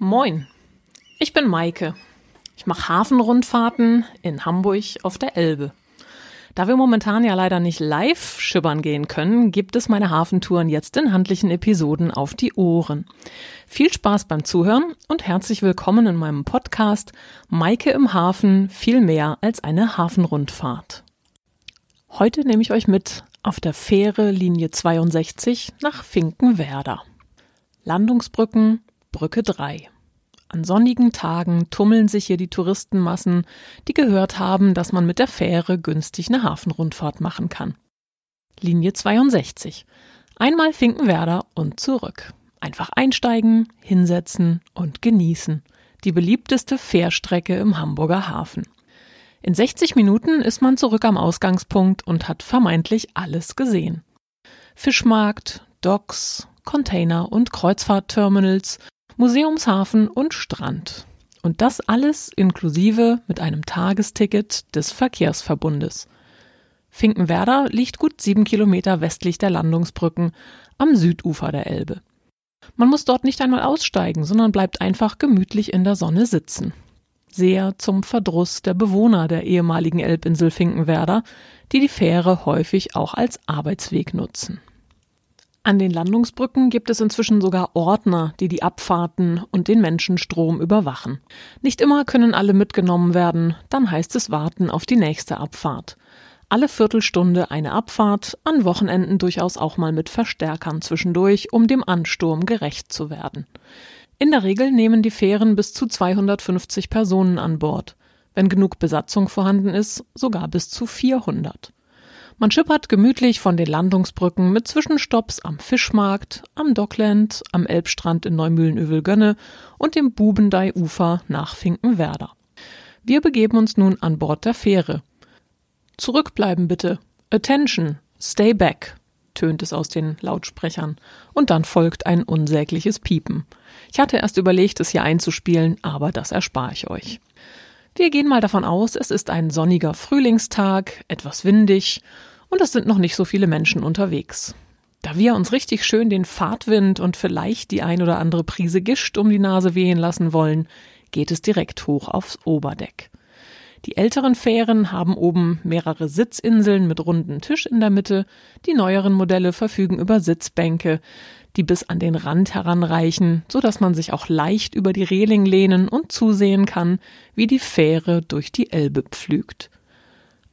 Moin, ich bin Maike. Ich mache Hafenrundfahrten in Hamburg auf der Elbe. Da wir momentan ja leider nicht live schippern gehen können, gibt es meine Hafentouren jetzt in handlichen Episoden auf die Ohren. Viel Spaß beim Zuhören und herzlich willkommen in meinem Podcast Maike im Hafen viel mehr als eine Hafenrundfahrt. Heute nehme ich euch mit auf der Fähre Linie 62 nach Finkenwerder. Landungsbrücken, Brücke 3. An sonnigen Tagen tummeln sich hier die Touristenmassen, die gehört haben, dass man mit der Fähre günstig eine Hafenrundfahrt machen kann. Linie 62. Einmal Finkenwerder und zurück. Einfach einsteigen, hinsetzen und genießen. Die beliebteste Fährstrecke im Hamburger Hafen. In 60 Minuten ist man zurück am Ausgangspunkt und hat vermeintlich alles gesehen. Fischmarkt, Docks, Container und Kreuzfahrtterminals Museumshafen und Strand. Und das alles inklusive mit einem Tagesticket des Verkehrsverbundes. Finkenwerder liegt gut sieben Kilometer westlich der Landungsbrücken am Südufer der Elbe. Man muss dort nicht einmal aussteigen, sondern bleibt einfach gemütlich in der Sonne sitzen. Sehr zum Verdruss der Bewohner der ehemaligen Elbinsel Finkenwerder, die die Fähre häufig auch als Arbeitsweg nutzen. An den Landungsbrücken gibt es inzwischen sogar Ordner, die die Abfahrten und den Menschenstrom überwachen. Nicht immer können alle mitgenommen werden, dann heißt es warten auf die nächste Abfahrt. Alle Viertelstunde eine Abfahrt, an Wochenenden durchaus auch mal mit Verstärkern zwischendurch, um dem Ansturm gerecht zu werden. In der Regel nehmen die Fähren bis zu 250 Personen an Bord. Wenn genug Besatzung vorhanden ist, sogar bis zu 400. Man schippert gemütlich von den Landungsbrücken mit Zwischenstopps am Fischmarkt, am Dockland, am Elbstrand in Neumühlen-Övelgönne und dem Bubendei-Ufer nach Finkenwerder. Wir begeben uns nun an Bord der Fähre. Zurückbleiben bitte. Attention. Stay back, tönt es aus den Lautsprechern. Und dann folgt ein unsägliches Piepen. Ich hatte erst überlegt, es hier einzuspielen, aber das erspare ich euch. Wir gehen mal davon aus, es ist ein sonniger Frühlingstag, etwas windig und es sind noch nicht so viele Menschen unterwegs. Da wir uns richtig schön den Fahrtwind und vielleicht die ein oder andere Prise Gischt um die Nase wehen lassen wollen, geht es direkt hoch aufs Oberdeck. Die älteren Fähren haben oben mehrere Sitzinseln mit runden Tisch in der Mitte, die neueren Modelle verfügen über Sitzbänke, die bis an den Rand heranreichen, so dass man sich auch leicht über die Reling lehnen und zusehen kann, wie die Fähre durch die Elbe pflügt.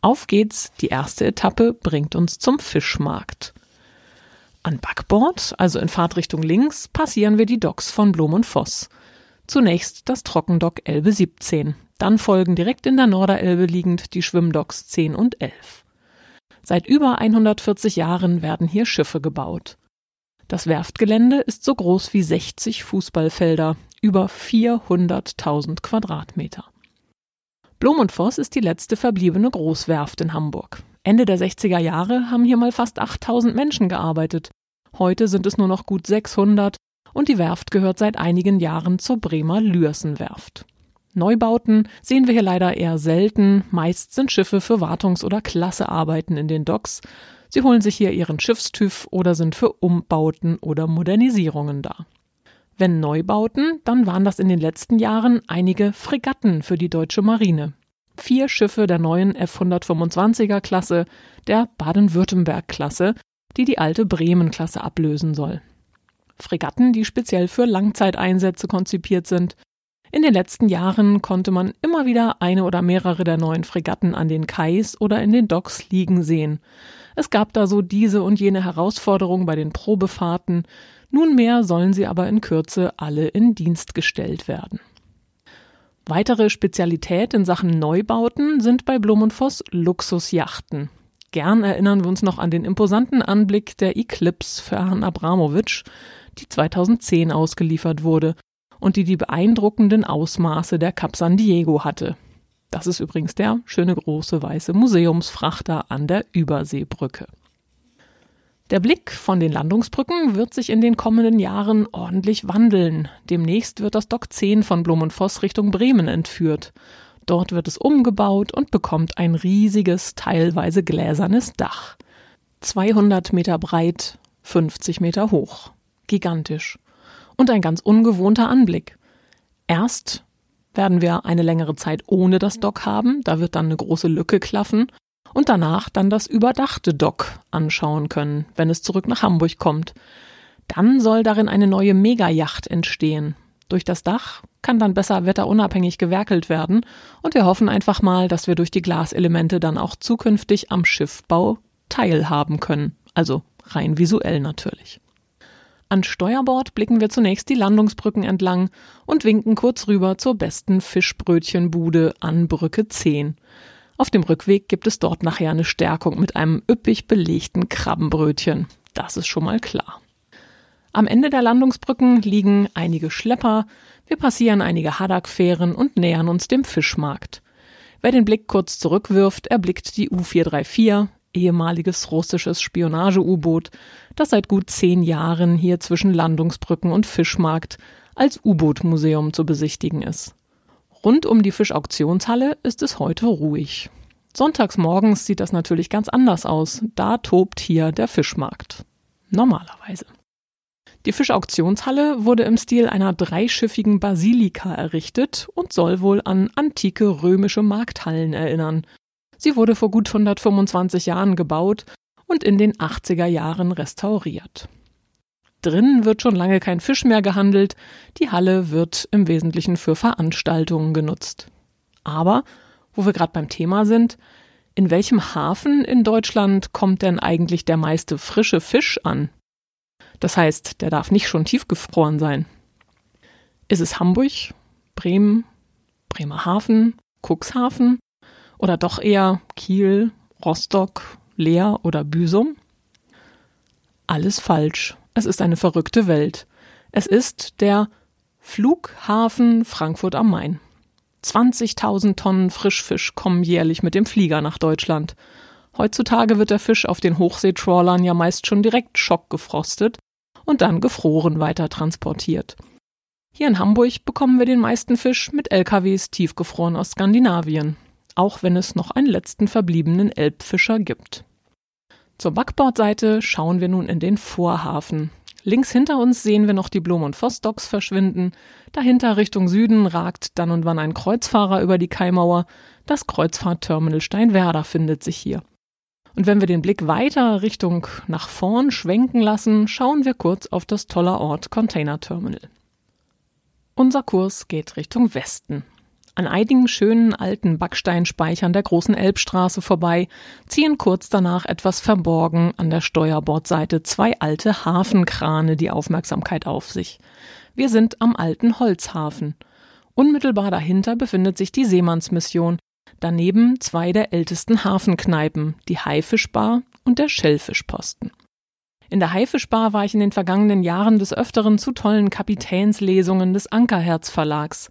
Auf geht's, die erste Etappe bringt uns zum Fischmarkt. An Backbord, also in Fahrtrichtung links, passieren wir die Docks von Blom und Voss. Zunächst das Trockendock Elbe 17, dann folgen direkt in der Norderelbe liegend die Schwimmdocks 10 und 11. Seit über 140 Jahren werden hier Schiffe gebaut. Das Werftgelände ist so groß wie 60 Fußballfelder, über 400.000 Quadratmeter. Blom und Voss ist die letzte verbliebene Großwerft in Hamburg. Ende der 60er Jahre haben hier mal fast 8000 Menschen gearbeitet. Heute sind es nur noch gut 600 und die Werft gehört seit einigen Jahren zur Bremer Lürsenwerft. Neubauten sehen wir hier leider eher selten. Meist sind Schiffe für Wartungs- oder Klassearbeiten in den Docks Sie holen sich hier ihren Schiffstüv oder sind für Umbauten oder Modernisierungen da. Wenn Neubauten, dann waren das in den letzten Jahren einige Fregatten für die deutsche Marine. Vier Schiffe der neuen F-125er Klasse, der Baden-Württemberg-Klasse, die die alte Bremen-Klasse ablösen soll. Fregatten, die speziell für Langzeiteinsätze konzipiert sind. In den letzten Jahren konnte man immer wieder eine oder mehrere der neuen Fregatten an den Kais oder in den Docks liegen sehen. Es gab da so diese und jene Herausforderung bei den Probefahrten, nunmehr sollen sie aber in Kürze alle in Dienst gestellt werden. Weitere Spezialität in Sachen Neubauten sind bei Blum und Voss Luxusjachten. Gern erinnern wir uns noch an den imposanten Anblick der Eclipse für Herrn Abramowitsch, die 2010 ausgeliefert wurde und die die beeindruckenden Ausmaße der Cap San Diego hatte. Das ist übrigens der schöne große weiße Museumsfrachter an der Überseebrücke. Der Blick von den Landungsbrücken wird sich in den kommenden Jahren ordentlich wandeln. Demnächst wird das Dock 10 von Blum und Voss Richtung Bremen entführt. Dort wird es umgebaut und bekommt ein riesiges, teilweise gläsernes Dach. 200 Meter breit, 50 Meter hoch. Gigantisch. Und ein ganz ungewohnter Anblick. Erst werden wir eine längere Zeit ohne das Dock haben, da wird dann eine große Lücke klaffen und danach dann das überdachte Dock anschauen können, wenn es zurück nach Hamburg kommt. Dann soll darin eine neue Megayacht entstehen. Durch das Dach kann dann besser wetterunabhängig gewerkelt werden und wir hoffen einfach mal, dass wir durch die Glaselemente dann auch zukünftig am Schiffbau teilhaben können. Also rein visuell natürlich. An Steuerbord blicken wir zunächst die Landungsbrücken entlang und winken kurz rüber zur besten Fischbrötchenbude an Brücke 10. Auf dem Rückweg gibt es dort nachher eine Stärkung mit einem üppig belegten Krabbenbrötchen. Das ist schon mal klar. Am Ende der Landungsbrücken liegen einige Schlepper, wir passieren einige Haddock-Fähren und nähern uns dem Fischmarkt. Wer den Blick kurz zurückwirft, erblickt die U-434, ehemaliges russisches Spionage-U-Boot, das seit gut zehn Jahren hier zwischen Landungsbrücken und Fischmarkt als U-Boot-Museum zu besichtigen ist. Rund um die Fischauktionshalle ist es heute ruhig. Sonntags morgens sieht das natürlich ganz anders aus. Da tobt hier der Fischmarkt. Normalerweise. Die Fischauktionshalle wurde im Stil einer dreischiffigen Basilika errichtet und soll wohl an antike römische Markthallen erinnern. Sie wurde vor gut 125 Jahren gebaut und in den 80er Jahren restauriert. Drinnen wird schon lange kein Fisch mehr gehandelt, die Halle wird im Wesentlichen für Veranstaltungen genutzt. Aber, wo wir gerade beim Thema sind, in welchem Hafen in Deutschland kommt denn eigentlich der meiste frische Fisch an? Das heißt, der darf nicht schon tiefgefroren sein. Ist es Hamburg, Bremen, Bremerhaven, Cuxhaven oder doch eher Kiel, Rostock, Leer oder Büsum? Alles falsch. Es ist eine verrückte Welt. Es ist der Flughafen Frankfurt am Main. 20.000 Tonnen Frischfisch kommen jährlich mit dem Flieger nach Deutschland. Heutzutage wird der Fisch auf den Hochseetrawlern ja meist schon direkt schockgefrostet und dann gefroren weiter transportiert. Hier in Hamburg bekommen wir den meisten Fisch mit LKWs tiefgefroren aus Skandinavien auch wenn es noch einen letzten verbliebenen Elbfischer gibt. Zur Backbordseite schauen wir nun in den Vorhafen. Links hinter uns sehen wir noch die Blom- und Voss-Docks verschwinden. Dahinter Richtung Süden ragt dann und wann ein Kreuzfahrer über die Kaimauer. Das Kreuzfahrtterminal Steinwerder findet sich hier. Und wenn wir den Blick weiter Richtung nach vorn schwenken lassen, schauen wir kurz auf das tolle Ort Container Terminal. Unser Kurs geht Richtung Westen. An einigen schönen alten Backsteinspeichern der großen Elbstraße vorbei, ziehen kurz danach etwas verborgen an der Steuerbordseite zwei alte Hafenkrane die Aufmerksamkeit auf sich. Wir sind am alten Holzhafen. Unmittelbar dahinter befindet sich die Seemannsmission, daneben zwei der ältesten Hafenkneipen, die Haifischbar und der Schellfischposten. In der Haifischbar war ich in den vergangenen Jahren des Öfteren zu tollen Kapitänslesungen des Ankerherz Verlags.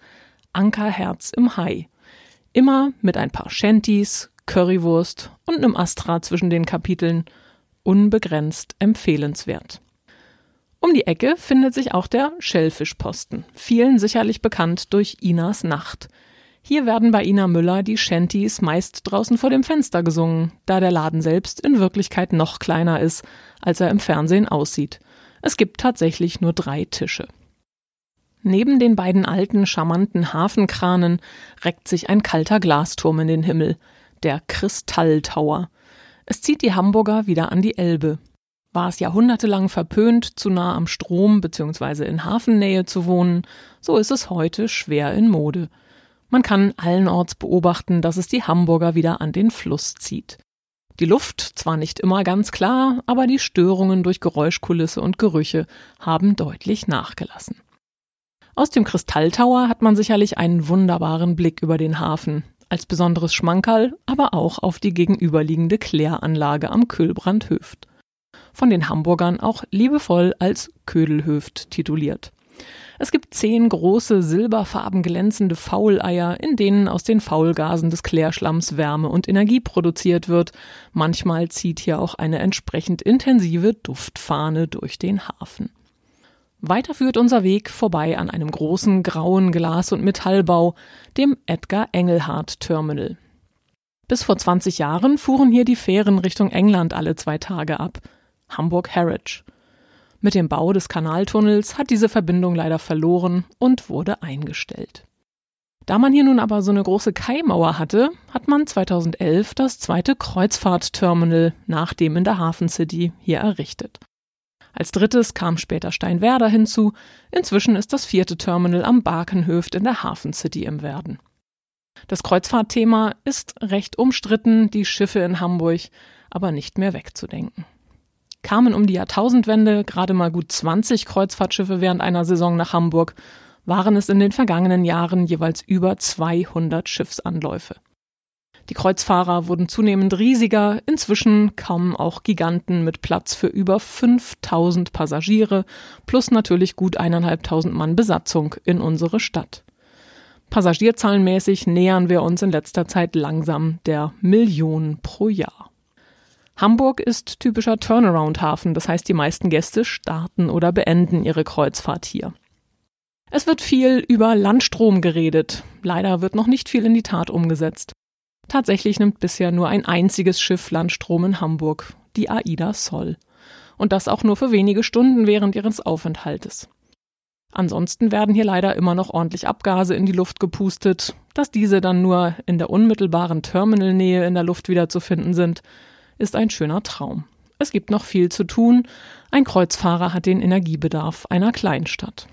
Ankerherz im Hai. Immer mit ein paar Shanties, Currywurst und einem Astra zwischen den Kapiteln. Unbegrenzt empfehlenswert. Um die Ecke findet sich auch der Schellfischposten, vielen sicherlich bekannt durch Inas Nacht. Hier werden bei Ina Müller die Shanties meist draußen vor dem Fenster gesungen, da der Laden selbst in Wirklichkeit noch kleiner ist, als er im Fernsehen aussieht. Es gibt tatsächlich nur drei Tische. Neben den beiden alten, charmanten Hafenkranen reckt sich ein kalter Glasturm in den Himmel, der Kristalltower. Es zieht die Hamburger wieder an die Elbe. War es jahrhundertelang verpönt, zu nah am Strom bzw. in Hafennähe zu wohnen, so ist es heute schwer in Mode. Man kann allenorts beobachten, dass es die Hamburger wieder an den Fluss zieht. Die Luft zwar nicht immer ganz klar, aber die Störungen durch Geräuschkulisse und Gerüche haben deutlich nachgelassen. Aus dem Kristalltower hat man sicherlich einen wunderbaren Blick über den Hafen, als besonderes Schmankerl, aber auch auf die gegenüberliegende Kläranlage am Köhlbrandhöft. Von den Hamburgern auch liebevoll als Ködelhöft tituliert. Es gibt zehn große silberfarben glänzende Fauleier, in denen aus den Faulgasen des Klärschlamms Wärme und Energie produziert wird. Manchmal zieht hier auch eine entsprechend intensive Duftfahne durch den Hafen. Weiter führt unser Weg vorbei an einem großen grauen Glas- und Metallbau, dem Edgar Engelhardt Terminal. Bis vor 20 Jahren fuhren hier die Fähren Richtung England alle zwei Tage ab. Hamburg Harwich. Mit dem Bau des Kanaltunnels hat diese Verbindung leider verloren und wurde eingestellt. Da man hier nun aber so eine große Kaimauer hatte, hat man 2011 das zweite Kreuzfahrtterminal nach dem in der Hafen City hier errichtet. Als drittes kam später Steinwerder hinzu. Inzwischen ist das vierte Terminal am Barkenhöft in der Hafen City im Werden. Das Kreuzfahrtthema ist recht umstritten, die Schiffe in Hamburg aber nicht mehr wegzudenken. Kamen um die Jahrtausendwende gerade mal gut 20 Kreuzfahrtschiffe während einer Saison nach Hamburg, waren es in den vergangenen Jahren jeweils über 200 Schiffsanläufe. Die Kreuzfahrer wurden zunehmend riesiger, inzwischen kommen auch Giganten mit Platz für über 5000 Passagiere plus natürlich gut eineinhalbtausend Mann Besatzung in unsere Stadt. Passagierzahlenmäßig nähern wir uns in letzter Zeit langsam der Million pro Jahr. Hamburg ist typischer Turnaround-Hafen, das heißt, die meisten Gäste starten oder beenden ihre Kreuzfahrt hier. Es wird viel über Landstrom geredet. Leider wird noch nicht viel in die Tat umgesetzt. Tatsächlich nimmt bisher nur ein einziges Schiff Landstrom in Hamburg, die Aida Sol. Und das auch nur für wenige Stunden während ihres Aufenthaltes. Ansonsten werden hier leider immer noch ordentlich Abgase in die Luft gepustet. Dass diese dann nur in der unmittelbaren Terminalnähe in der Luft wiederzufinden sind, ist ein schöner Traum. Es gibt noch viel zu tun. Ein Kreuzfahrer hat den Energiebedarf einer Kleinstadt.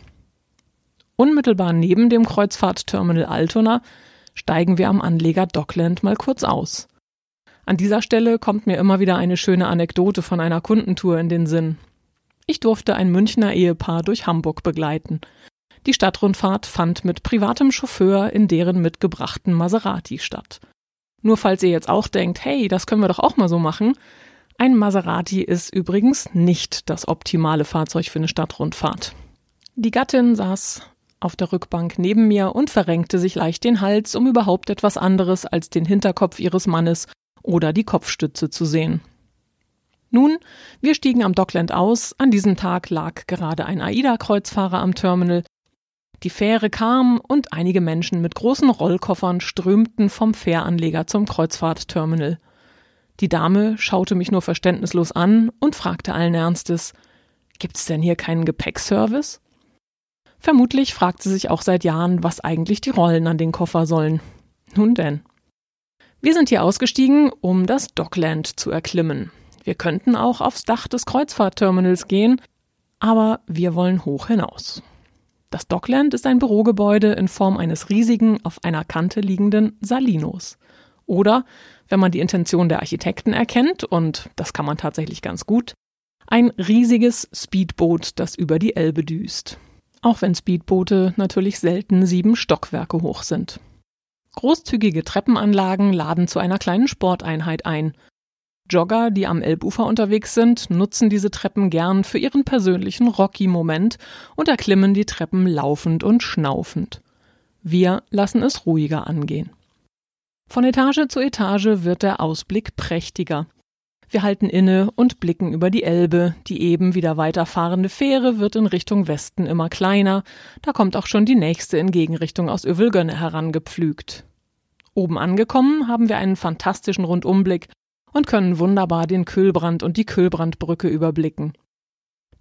Unmittelbar neben dem Kreuzfahrtterminal Altona steigen wir am Anleger Dockland mal kurz aus. An dieser Stelle kommt mir immer wieder eine schöne Anekdote von einer Kundentour in den Sinn. Ich durfte ein Münchner Ehepaar durch Hamburg begleiten. Die Stadtrundfahrt fand mit privatem Chauffeur in deren mitgebrachten Maserati statt. Nur falls ihr jetzt auch denkt, hey, das können wir doch auch mal so machen. Ein Maserati ist übrigens nicht das optimale Fahrzeug für eine Stadtrundfahrt. Die Gattin saß auf der Rückbank neben mir und verrenkte sich leicht den Hals, um überhaupt etwas anderes als den Hinterkopf ihres Mannes oder die Kopfstütze zu sehen. Nun, wir stiegen am Dockland aus. An diesem Tag lag gerade ein AIDA-Kreuzfahrer am Terminal. Die Fähre kam und einige Menschen mit großen Rollkoffern strömten vom Fähranleger zum Kreuzfahrtterminal. Die Dame schaute mich nur verständnislos an und fragte allen Ernstes, Gibt's denn hier keinen Gepäckservice? Vermutlich fragt sie sich auch seit Jahren, was eigentlich die Rollen an den Koffer sollen. Nun denn. Wir sind hier ausgestiegen, um das Dockland zu erklimmen. Wir könnten auch aufs Dach des Kreuzfahrtterminals gehen, aber wir wollen hoch hinaus. Das Dockland ist ein Bürogebäude in Form eines riesigen, auf einer Kante liegenden Salinos. Oder, wenn man die Intention der Architekten erkennt, und das kann man tatsächlich ganz gut, ein riesiges Speedboot, das über die Elbe düst. Auch wenn Speedboote natürlich selten sieben Stockwerke hoch sind. Großzügige Treppenanlagen laden zu einer kleinen Sporteinheit ein, Jogger, die am Elbufer unterwegs sind, nutzen diese Treppen gern für ihren persönlichen Rocky-Moment und erklimmen die Treppen laufend und schnaufend. Wir lassen es ruhiger angehen. Von Etage zu Etage wird der Ausblick prächtiger. Wir halten inne und blicken über die Elbe. Die eben wieder weiterfahrende Fähre wird in Richtung Westen immer kleiner. Da kommt auch schon die nächste in Gegenrichtung aus Övelgönne herangepflügt. Oben angekommen haben wir einen fantastischen Rundumblick und können wunderbar den Kühlbrand und die Kühlbrandbrücke überblicken.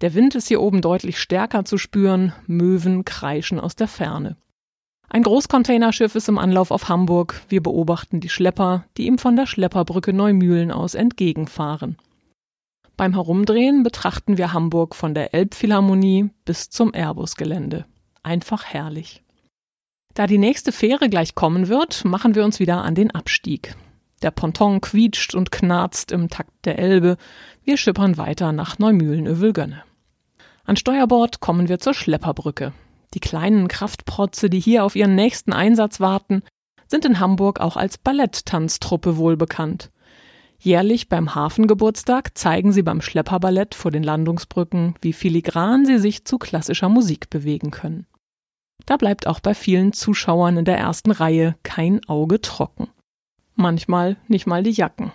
Der Wind ist hier oben deutlich stärker zu spüren, Möwen kreischen aus der Ferne. Ein Großcontainerschiff ist im Anlauf auf Hamburg. Wir beobachten die Schlepper, die ihm von der Schlepperbrücke Neumühlen aus entgegenfahren. Beim Herumdrehen betrachten wir Hamburg von der Elbphilharmonie bis zum Airbus-Gelände. Einfach herrlich. Da die nächste Fähre gleich kommen wird, machen wir uns wieder an den Abstieg. Der Ponton quietscht und knarzt im Takt der Elbe. Wir schippern weiter nach Neumühlen-Övelgönne. An Steuerbord kommen wir zur Schlepperbrücke. Die kleinen Kraftprotze, die hier auf ihren nächsten Einsatz warten, sind in Hamburg auch als Balletttanztruppe wohlbekannt. Jährlich beim Hafengeburtstag zeigen sie beim Schlepperballett vor den Landungsbrücken, wie filigran sie sich zu klassischer Musik bewegen können. Da bleibt auch bei vielen Zuschauern in der ersten Reihe kein Auge trocken manchmal nicht mal die Jacken.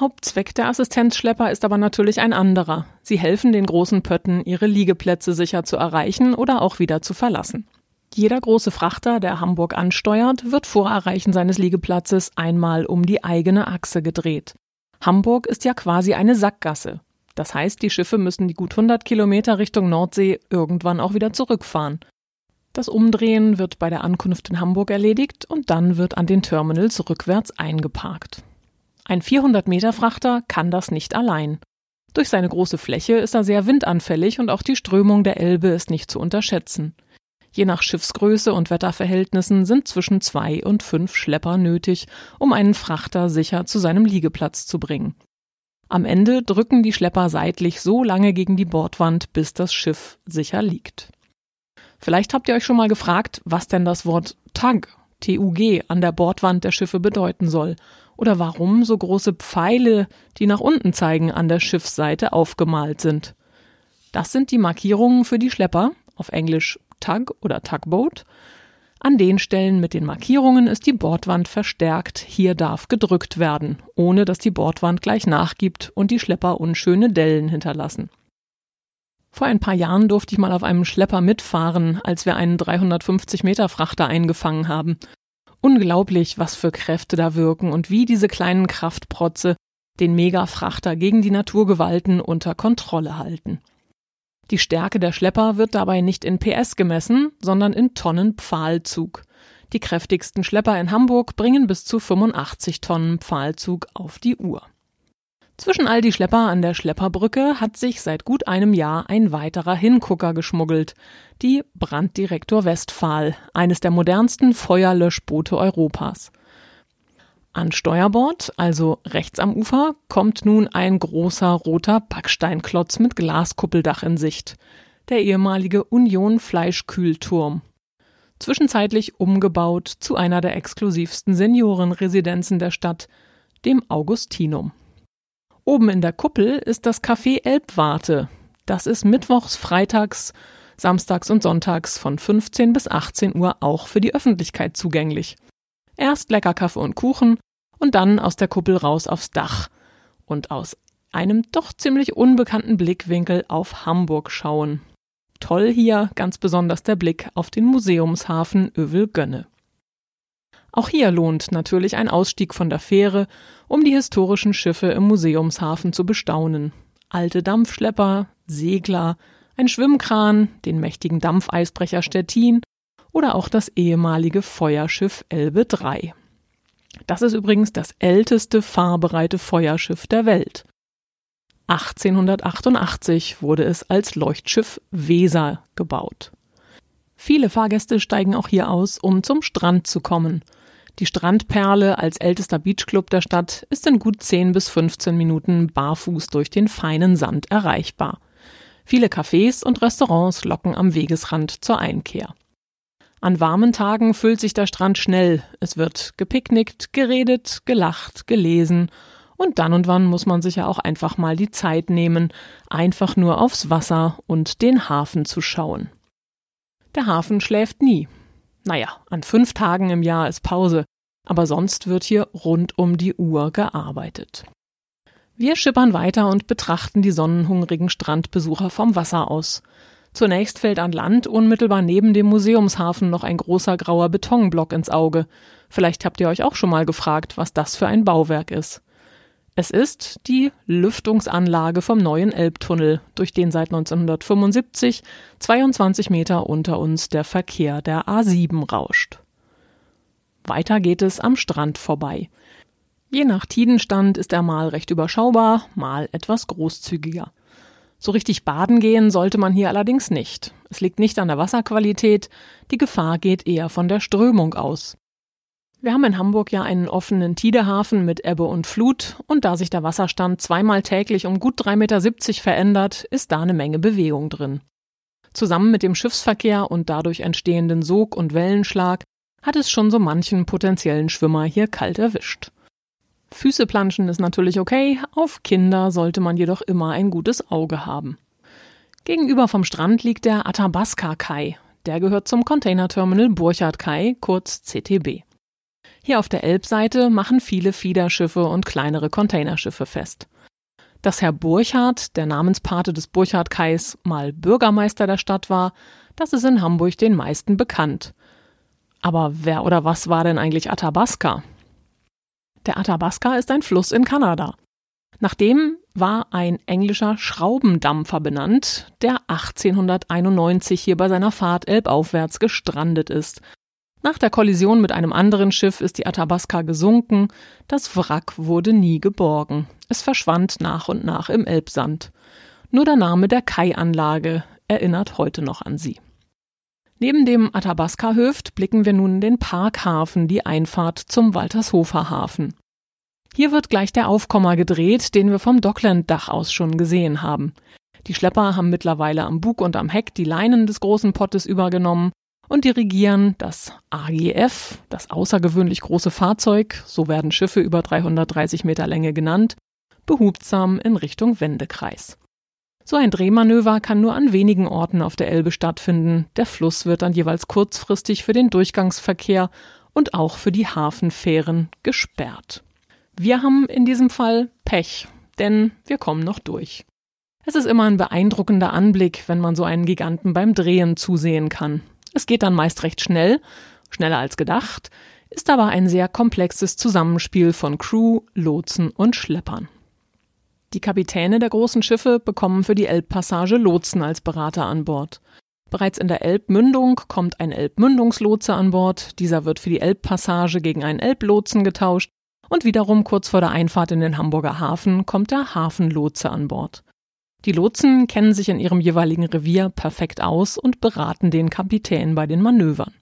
Hauptzweck der Assistenzschlepper ist aber natürlich ein anderer. Sie helfen den großen Pötten, ihre Liegeplätze sicher zu erreichen oder auch wieder zu verlassen. Jeder große Frachter, der Hamburg ansteuert, wird vor Erreichen seines Liegeplatzes einmal um die eigene Achse gedreht. Hamburg ist ja quasi eine Sackgasse. Das heißt, die Schiffe müssen die gut 100 Kilometer Richtung Nordsee irgendwann auch wieder zurückfahren. Das Umdrehen wird bei der Ankunft in Hamburg erledigt und dann wird an den Terminals rückwärts eingeparkt. Ein 400 Meter Frachter kann das nicht allein. Durch seine große Fläche ist er sehr windanfällig und auch die Strömung der Elbe ist nicht zu unterschätzen. Je nach Schiffsgröße und Wetterverhältnissen sind zwischen zwei und fünf Schlepper nötig, um einen Frachter sicher zu seinem Liegeplatz zu bringen. Am Ende drücken die Schlepper seitlich so lange gegen die Bordwand, bis das Schiff sicher liegt. Vielleicht habt ihr euch schon mal gefragt, was denn das Wort Tug, T-U-G, an der Bordwand der Schiffe bedeuten soll oder warum so große Pfeile, die nach unten zeigen, an der Schiffsseite aufgemalt sind. Das sind die Markierungen für die Schlepper, auf Englisch Tug oder Tugboat. An den Stellen mit den Markierungen ist die Bordwand verstärkt. Hier darf gedrückt werden, ohne dass die Bordwand gleich nachgibt und die Schlepper unschöne Dellen hinterlassen. Vor ein paar Jahren durfte ich mal auf einem Schlepper mitfahren, als wir einen 350 Meter Frachter eingefangen haben. Unglaublich, was für Kräfte da wirken und wie diese kleinen Kraftprotze den Megafrachter gegen die Naturgewalten unter Kontrolle halten. Die Stärke der Schlepper wird dabei nicht in PS gemessen, sondern in Tonnen Pfahlzug. Die kräftigsten Schlepper in Hamburg bringen bis zu 85 Tonnen Pfahlzug auf die Uhr. Zwischen all die Schlepper an der Schlepperbrücke hat sich seit gut einem Jahr ein weiterer Hingucker geschmuggelt. Die Branddirektor Westphal, eines der modernsten Feuerlöschboote Europas. An Steuerbord, also rechts am Ufer, kommt nun ein großer roter Backsteinklotz mit Glaskuppeldach in Sicht. Der ehemalige Union Fleischkühlturm. Zwischenzeitlich umgebaut zu einer der exklusivsten Seniorenresidenzen der Stadt, dem Augustinum. Oben in der Kuppel ist das Café Elbwarte. Das ist mittwochs, freitags, samstags und sonntags von 15 bis 18 Uhr auch für die Öffentlichkeit zugänglich. Erst lecker Kaffee und Kuchen und dann aus der Kuppel raus aufs Dach und aus einem doch ziemlich unbekannten Blickwinkel auf Hamburg schauen. Toll hier ganz besonders der Blick auf den Museumshafen Övelgönne. Auch hier lohnt natürlich ein Ausstieg von der Fähre, um die historischen Schiffe im Museumshafen zu bestaunen. Alte Dampfschlepper, Segler, ein Schwimmkran, den mächtigen Dampfeisbrecher Stettin oder auch das ehemalige Feuerschiff Elbe III. Das ist übrigens das älteste fahrbereite Feuerschiff der Welt. 1888 wurde es als Leuchtschiff Weser gebaut. Viele Fahrgäste steigen auch hier aus, um zum Strand zu kommen – die Strandperle als ältester Beachclub der Stadt ist in gut 10 bis 15 Minuten barfuß durch den feinen Sand erreichbar. Viele Cafés und Restaurants locken am Wegesrand zur Einkehr. An warmen Tagen füllt sich der Strand schnell. Es wird gepicknickt, geredet, gelacht, gelesen und dann und wann muss man sich ja auch einfach mal die Zeit nehmen, einfach nur aufs Wasser und den Hafen zu schauen. Der Hafen schläft nie. Naja, an fünf Tagen im Jahr ist Pause, aber sonst wird hier rund um die Uhr gearbeitet. Wir schippern weiter und betrachten die sonnenhungrigen Strandbesucher vom Wasser aus. Zunächst fällt an Land unmittelbar neben dem Museumshafen noch ein großer grauer Betonblock ins Auge. Vielleicht habt ihr euch auch schon mal gefragt, was das für ein Bauwerk ist. Es ist die Lüftungsanlage vom neuen Elbtunnel, durch den seit 1975 22 Meter unter uns der Verkehr der A7 rauscht. Weiter geht es am Strand vorbei. Je nach Tidenstand ist er mal recht überschaubar, mal etwas großzügiger. So richtig baden gehen sollte man hier allerdings nicht. Es liegt nicht an der Wasserqualität, die Gefahr geht eher von der Strömung aus. Wir haben in Hamburg ja einen offenen Tidehafen mit Ebbe und Flut und da sich der Wasserstand zweimal täglich um gut 3,70 Meter verändert, ist da eine Menge Bewegung drin. Zusammen mit dem Schiffsverkehr und dadurch entstehenden Sog- und Wellenschlag hat es schon so manchen potenziellen Schwimmer hier kalt erwischt. Füße planschen ist natürlich okay, auf Kinder sollte man jedoch immer ein gutes Auge haben. Gegenüber vom Strand liegt der Athabasca Kai. Der gehört zum Containerterminal Burchard Kai, kurz CTB. Hier auf der Elbseite machen viele Fiederschiffe und kleinere Containerschiffe fest. Dass Herr Burchardt, der Namenspate des Burchard-Kais, mal Bürgermeister der Stadt war, das ist in Hamburg den meisten bekannt. Aber wer oder was war denn eigentlich Athabasca? Der Athabasca ist ein Fluss in Kanada. Nachdem war ein englischer Schraubendampfer benannt, der 1891 hier bei seiner Fahrt elbaufwärts gestrandet ist. Nach der Kollision mit einem anderen Schiff ist die Athabasca gesunken, das Wrack wurde nie geborgen. Es verschwand nach und nach im Elbsand. Nur der Name der Kaianlage erinnert heute noch an sie. Neben dem Athabasca-Höft blicken wir nun in den Parkhafen, die Einfahrt zum Waltershofer Hafen. Hier wird gleich der Aufkommer gedreht, den wir vom Dockland-Dach aus schon gesehen haben. Die Schlepper haben mittlerweile am Bug und am Heck die Leinen des großen Pottes übergenommen und dirigieren das AGF, das außergewöhnlich große Fahrzeug, so werden Schiffe über 330 Meter Länge genannt, behutsam in Richtung Wendekreis. So ein Drehmanöver kann nur an wenigen Orten auf der Elbe stattfinden. Der Fluss wird dann jeweils kurzfristig für den Durchgangsverkehr und auch für die Hafenfähren gesperrt. Wir haben in diesem Fall Pech, denn wir kommen noch durch. Es ist immer ein beeindruckender Anblick, wenn man so einen Giganten beim Drehen zusehen kann. Es geht dann meist recht schnell, schneller als gedacht, ist aber ein sehr komplexes Zusammenspiel von Crew, Lotsen und Schleppern. Die Kapitäne der großen Schiffe bekommen für die Elbpassage Lotsen als Berater an Bord. Bereits in der Elbmündung kommt ein Elbmündungslotse an Bord. Dieser wird für die Elbpassage gegen einen Elblotsen getauscht und wiederum kurz vor der Einfahrt in den Hamburger Hafen kommt der Hafenlotse an Bord. Die Lotsen kennen sich in ihrem jeweiligen Revier perfekt aus und beraten den Kapitän bei den Manövern.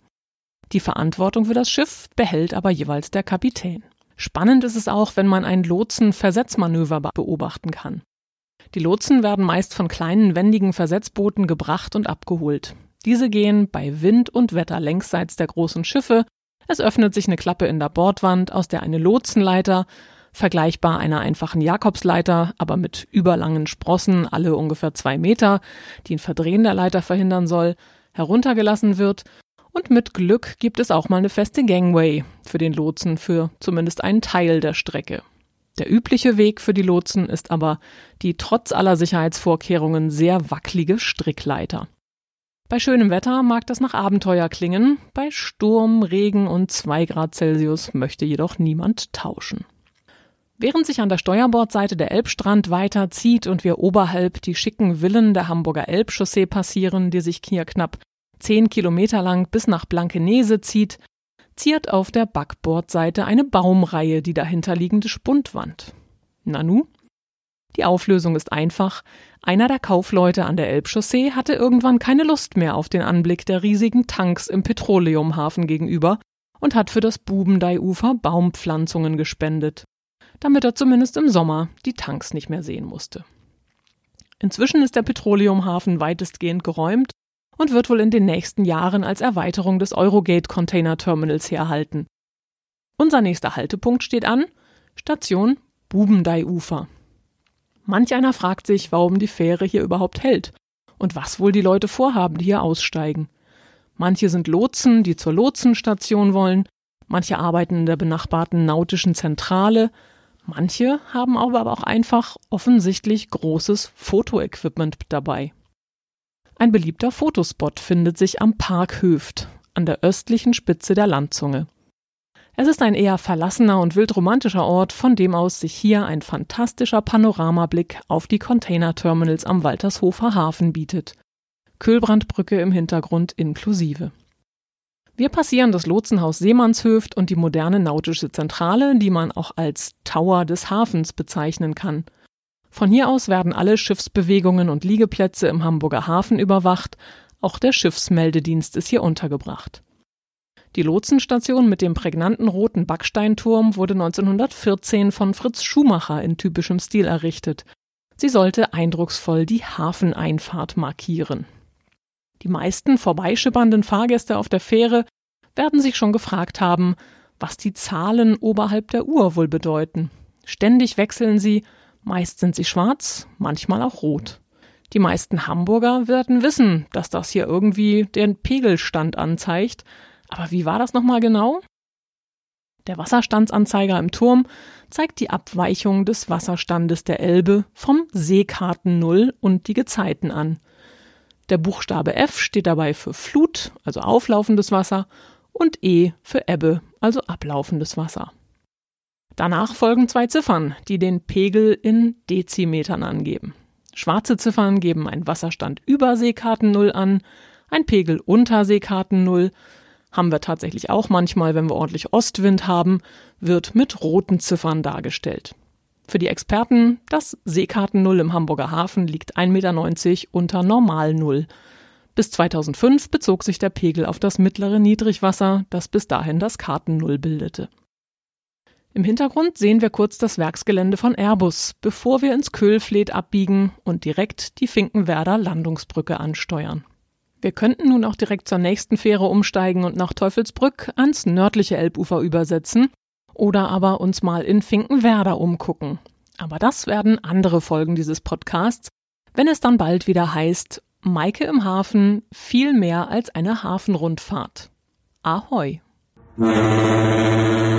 Die Verantwortung für das Schiff behält aber jeweils der Kapitän. Spannend ist es auch, wenn man ein Lotsen-Versetzmanöver beobachten kann. Die Lotsen werden meist von kleinen wendigen Versetzbooten gebracht und abgeholt. Diese gehen bei Wind und Wetter längsseits der großen Schiffe. Es öffnet sich eine Klappe in der Bordwand, aus der eine Lotsenleiter, vergleichbar einer einfachen Jakobsleiter, aber mit überlangen Sprossen, alle ungefähr zwei Meter, die ein Verdrehen der Leiter verhindern soll, heruntergelassen wird und mit Glück gibt es auch mal eine feste Gangway für den Lotsen für zumindest einen Teil der Strecke. Der übliche Weg für die Lotsen ist aber die trotz aller Sicherheitsvorkehrungen sehr wackelige Strickleiter. Bei schönem Wetter mag das nach Abenteuer klingen, bei Sturm, Regen und zwei Grad Celsius möchte jedoch niemand tauschen. Während sich an der Steuerbordseite der Elbstrand weiterzieht und wir oberhalb die schicken Villen der Hamburger Elbchaussee passieren, die sich hier knapp zehn Kilometer lang bis nach Blankenese zieht, ziert auf der Backbordseite eine Baumreihe die dahinterliegende Spundwand. Nanu? Die Auflösung ist einfach. Einer der Kaufleute an der Elbchaussee hatte irgendwann keine Lust mehr auf den Anblick der riesigen Tanks im Petroleumhafen gegenüber und hat für das Bubendeiufer Baumpflanzungen gespendet, damit er zumindest im Sommer die Tanks nicht mehr sehen musste. Inzwischen ist der Petroleumhafen weitestgehend geräumt und wird wohl in den nächsten Jahren als Erweiterung des Eurogate Container Terminals herhalten. Unser nächster Haltepunkt steht an, Station Bubendeiufer. Manch einer fragt sich, warum die Fähre hier überhaupt hält und was wohl die Leute vorhaben, die hier aussteigen. Manche sind Lotsen, die zur Lotsenstation wollen, manche arbeiten in der benachbarten nautischen Zentrale, manche haben aber auch einfach offensichtlich großes Fotoequipment dabei. Ein beliebter Fotospot findet sich am Park Höft, an der östlichen Spitze der Landzunge. Es ist ein eher verlassener und wildromantischer Ort, von dem aus sich hier ein fantastischer Panoramablick auf die Containerterminals am Waltershofer Hafen bietet. Kühlbrandbrücke im Hintergrund inklusive. Wir passieren das Lotsenhaus Seemannshöft und die moderne nautische Zentrale, die man auch als Tower des Hafens bezeichnen kann. Von hier aus werden alle Schiffsbewegungen und Liegeplätze im Hamburger Hafen überwacht, auch der Schiffsmeldedienst ist hier untergebracht. Die Lotsenstation mit dem prägnanten roten Backsteinturm wurde 1914 von Fritz Schumacher in typischem Stil errichtet. Sie sollte eindrucksvoll die Hafeneinfahrt markieren. Die meisten vorbeischippernden Fahrgäste auf der Fähre werden sich schon gefragt haben, was die Zahlen oberhalb der Uhr wohl bedeuten. Ständig wechseln sie Meist sind sie schwarz, manchmal auch rot. Die meisten Hamburger werden wissen, dass das hier irgendwie den Pegelstand anzeigt. Aber wie war das nochmal genau? Der Wasserstandsanzeiger im Turm zeigt die Abweichung des Wasserstandes der Elbe vom Seekarten Null und die Gezeiten an. Der Buchstabe F steht dabei für Flut, also auflaufendes Wasser, und E für Ebbe, also ablaufendes Wasser. Danach folgen zwei Ziffern, die den Pegel in Dezimetern angeben. Schwarze Ziffern geben einen Wasserstand über Seekarten Null an, ein Pegel unter Seekarten Null haben wir tatsächlich auch manchmal, wenn wir ordentlich Ostwind haben, wird mit roten Ziffern dargestellt. Für die Experten, das Seekarten Null im Hamburger Hafen liegt 1,90 Meter unter Normal Null. Bis 2005 bezog sich der Pegel auf das mittlere Niedrigwasser, das bis dahin das Karten Null bildete. Im Hintergrund sehen wir kurz das Werksgelände von Airbus, bevor wir ins Köhlfleet abbiegen und direkt die Finkenwerder Landungsbrücke ansteuern. Wir könnten nun auch direkt zur nächsten Fähre umsteigen und nach Teufelsbrück ans nördliche Elbufer übersetzen oder aber uns mal in Finkenwerder umgucken. Aber das werden andere Folgen dieses Podcasts, wenn es dann bald wieder heißt Maike im Hafen viel mehr als eine Hafenrundfahrt. Ahoi!